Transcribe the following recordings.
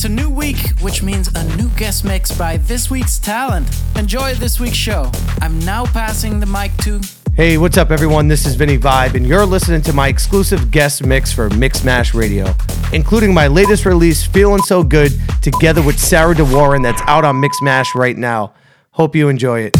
It's a new week, which means a new guest mix by this week's talent. Enjoy this week's show. I'm now passing the mic to. Hey, what's up, everyone? This is Vinny Vibe, and you're listening to my exclusive guest mix for Mixmash Radio, including my latest release, Feeling So Good, together with Sarah De Warren, that's out on Mixmash right now. Hope you enjoy it.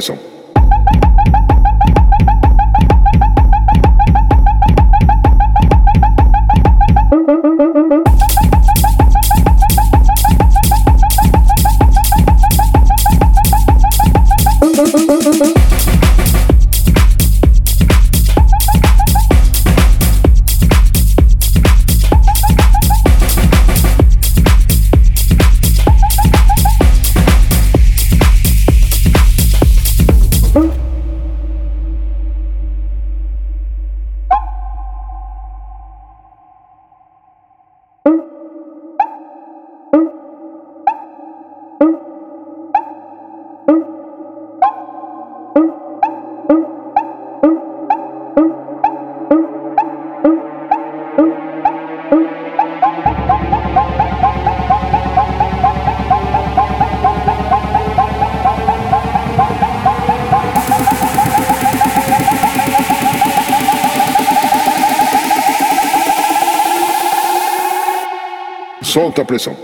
Solta a on le.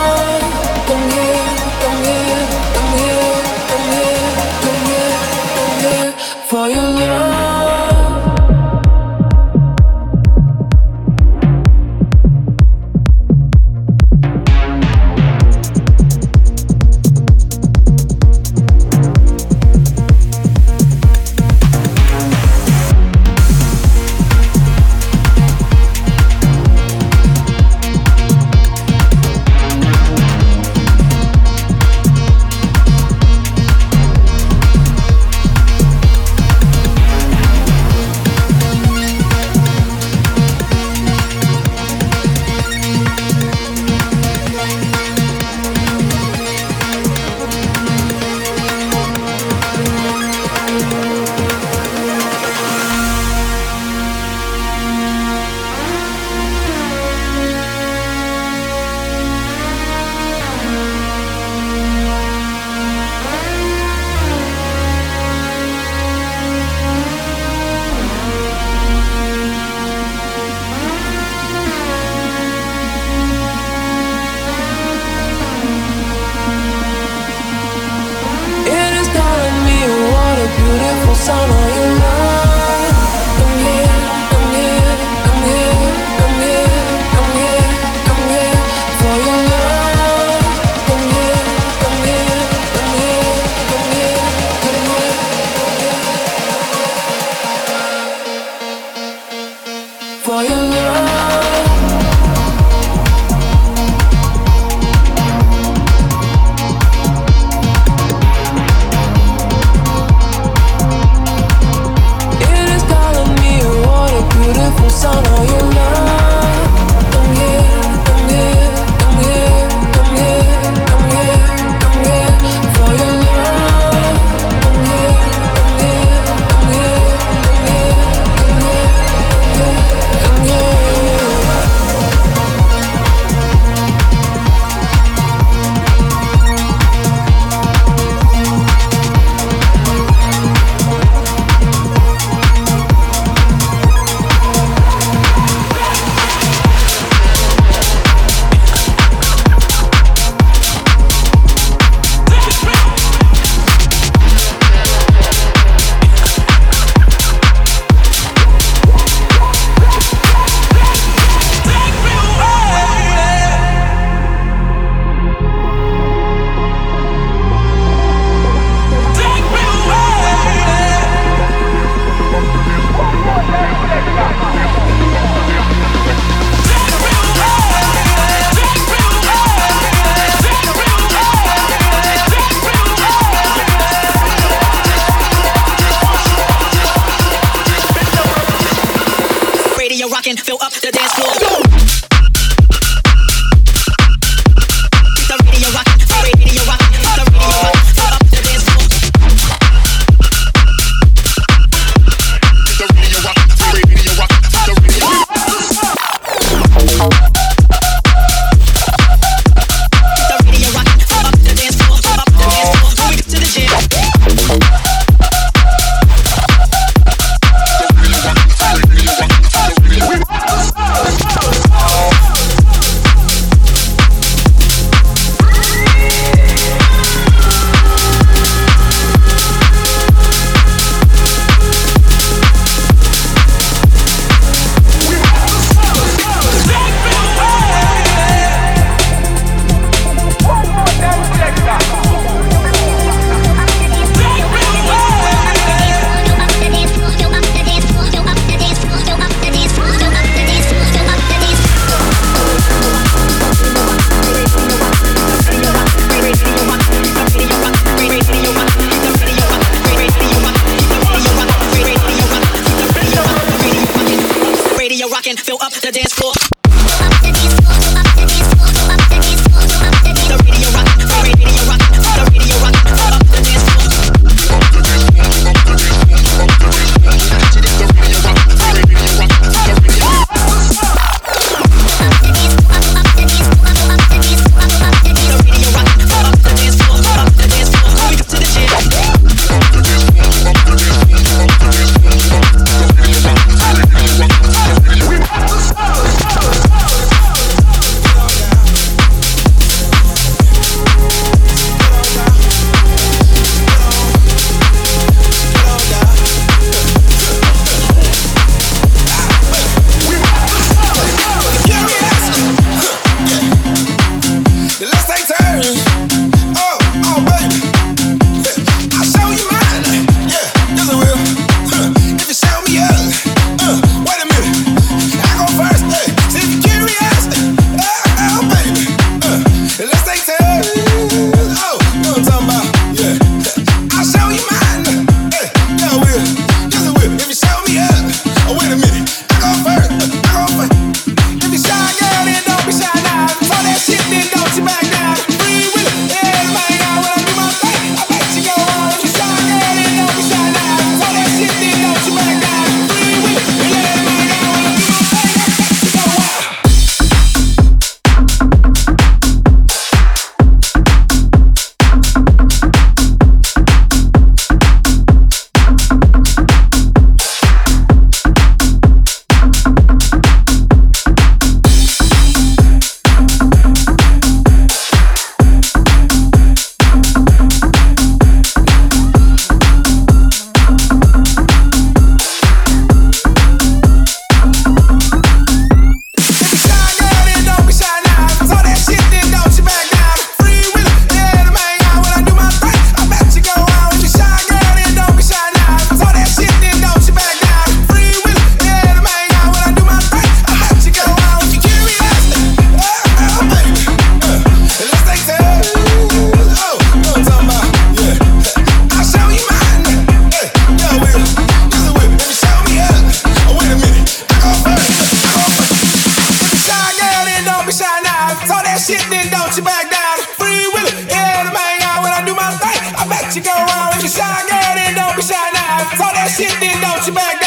that shit, then don't you back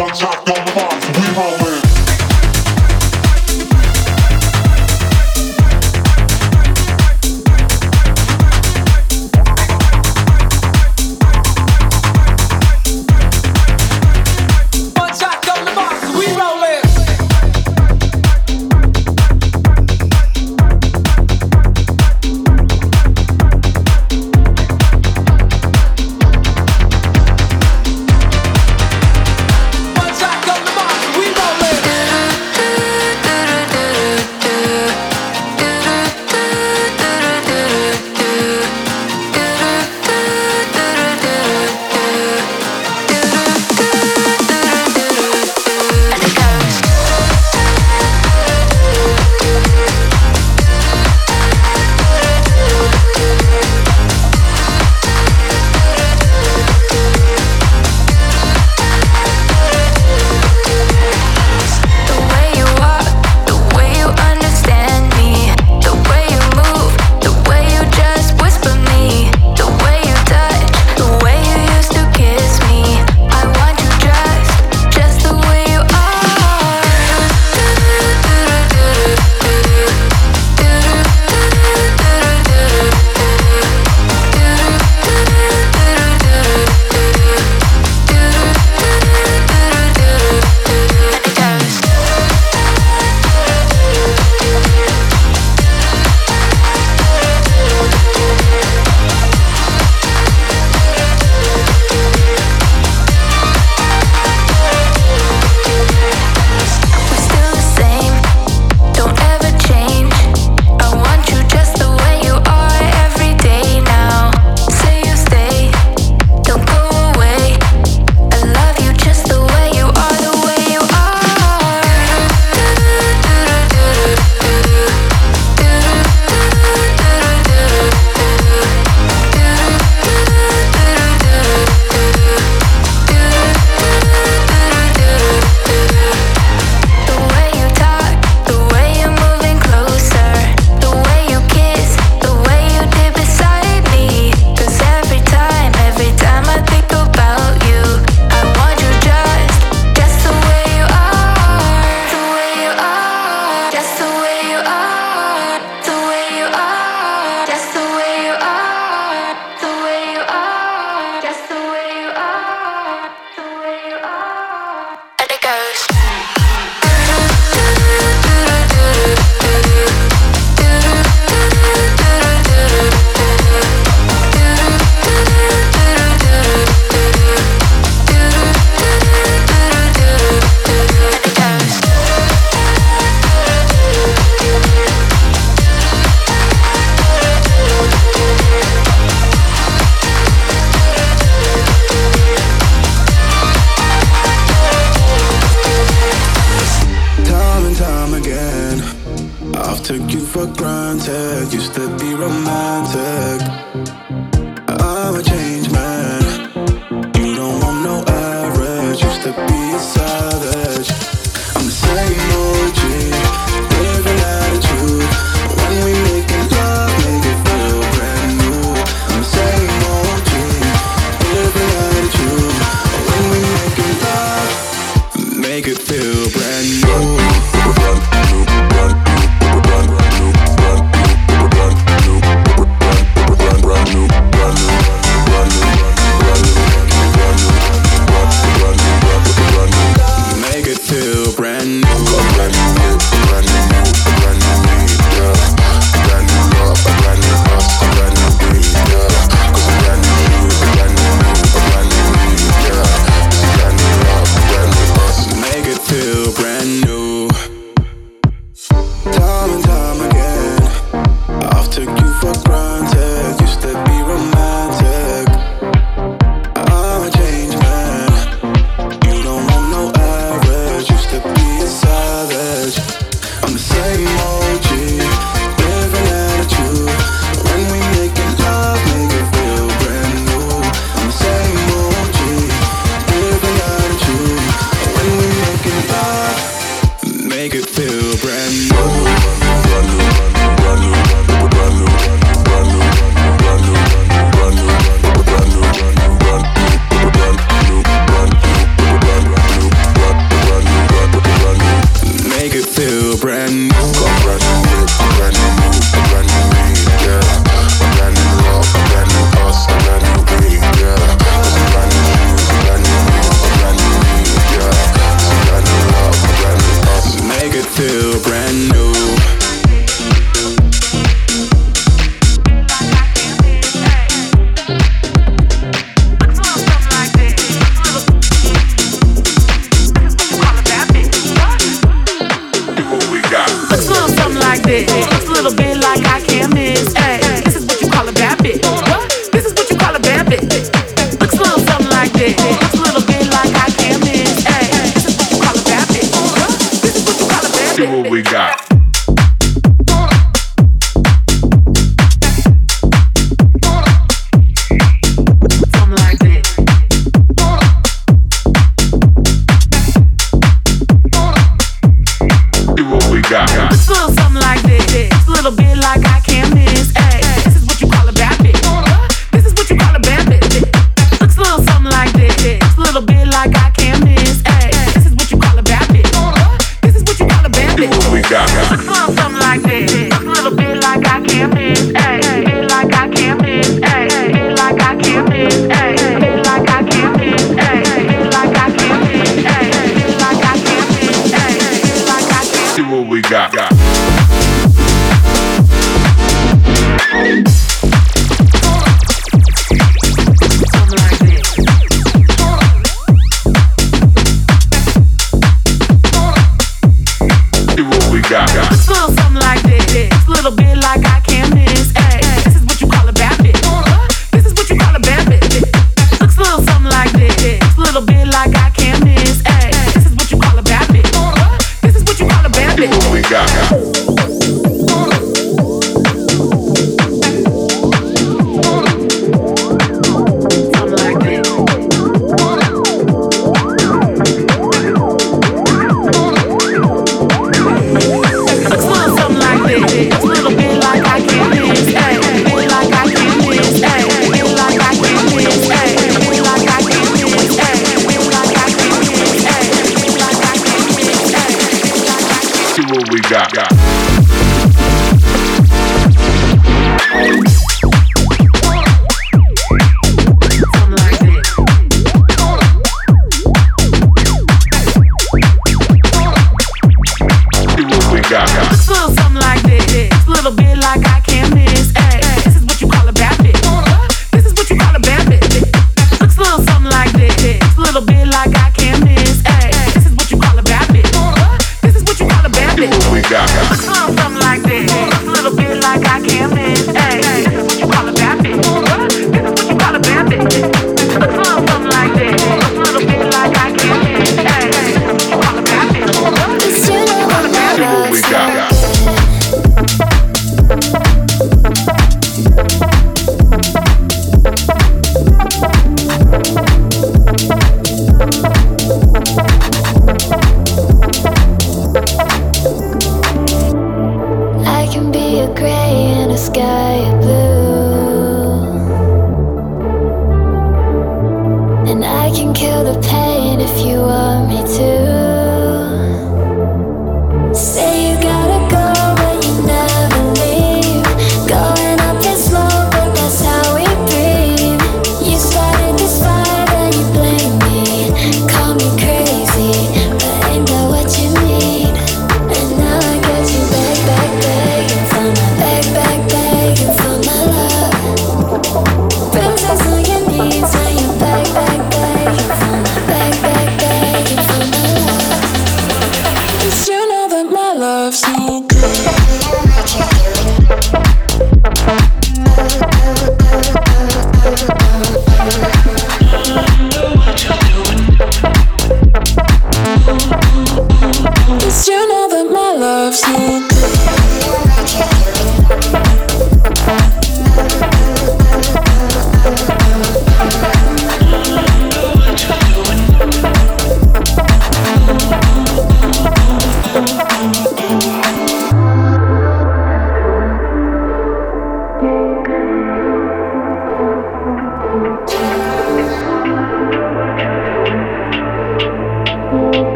One shot, one bomb.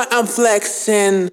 Why I'm flexing.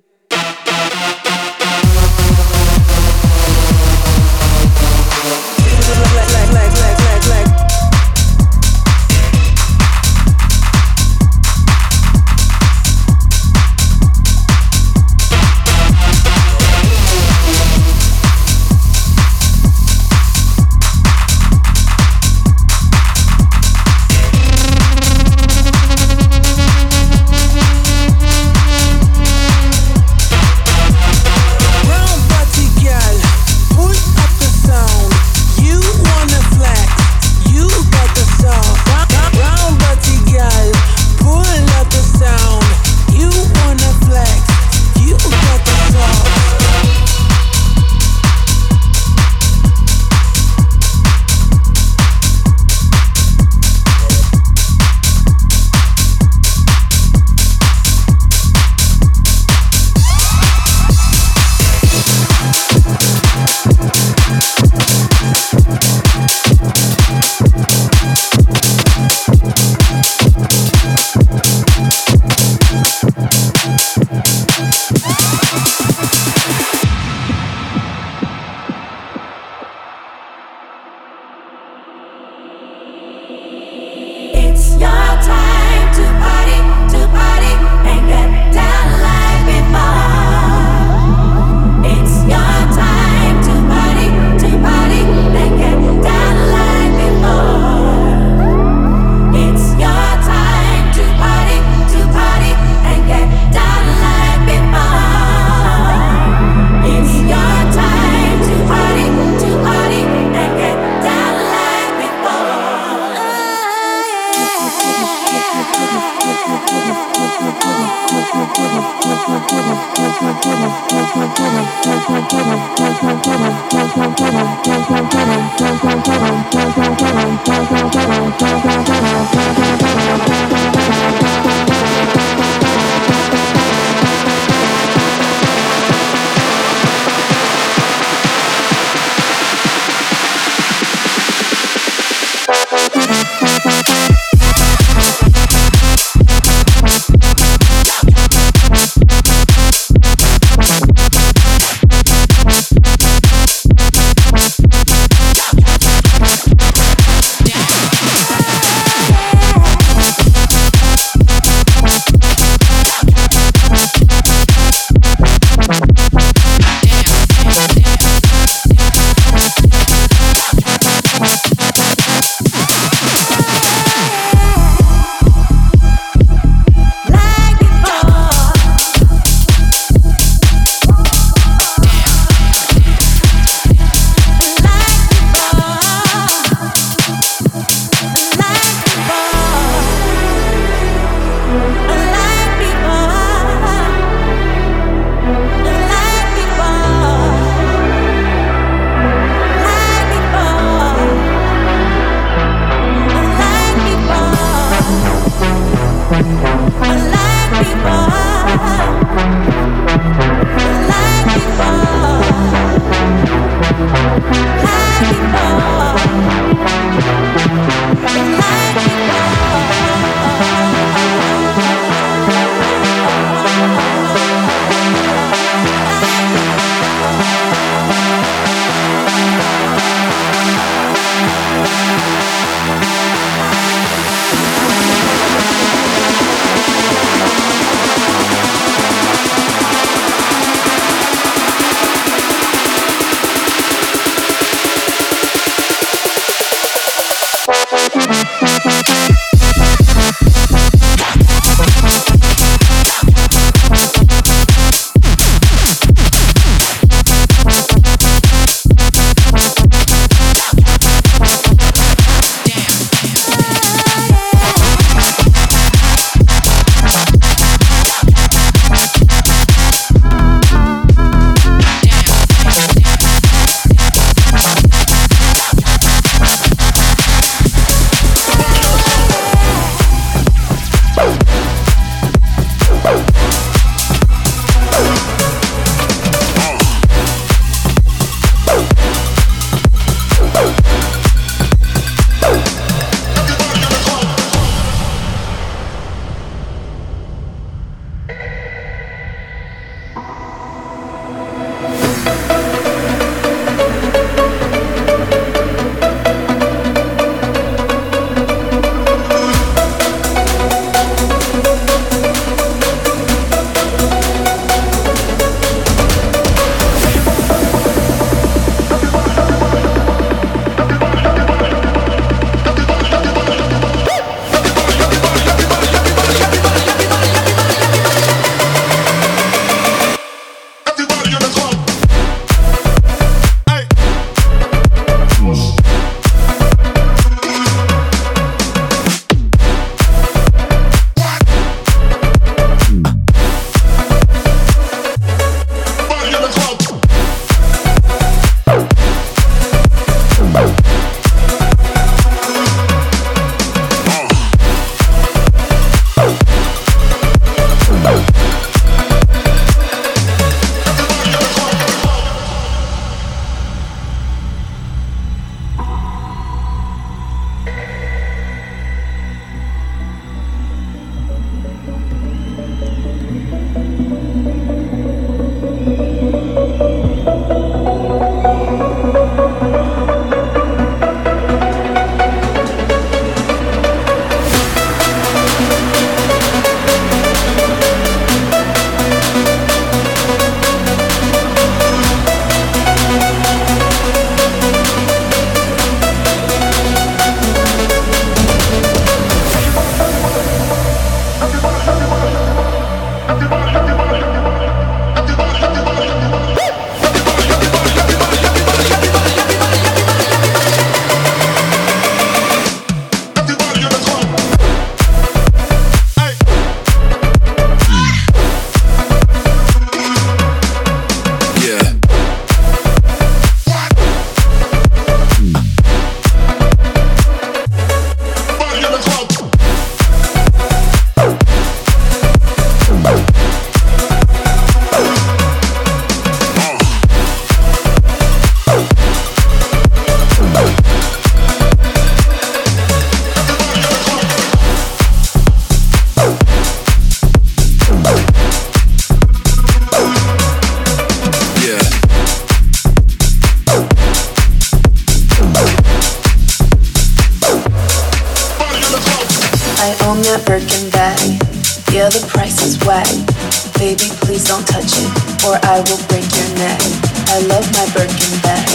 Baby, please don't touch it, or I will break your neck. I love my Birkin bag.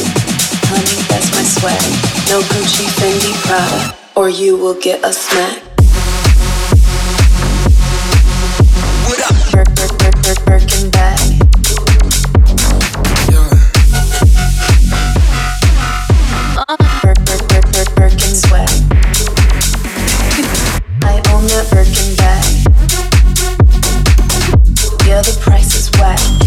Honey, that's my swag. No Gucci, Fendi, Prada, or you will get a smack. What up? Bir- bir- bir- bir- Birkin bag. The price is whack.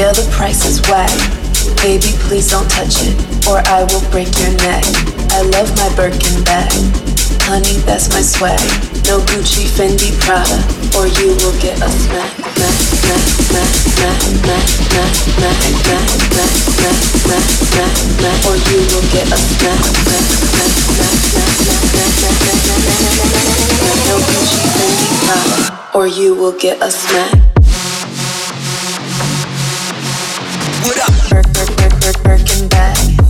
Yeah, the price is whack. Baby, please don't touch it, or I will break your neck. I love my Birkin bag. Honey, that's my swag. No Gucci, Fendi, Prada, or you will get a smack. Or you will get a smack. No Gucci, Fendi, Prada, or you will get a smack. What up? Work, work, work, work, working back.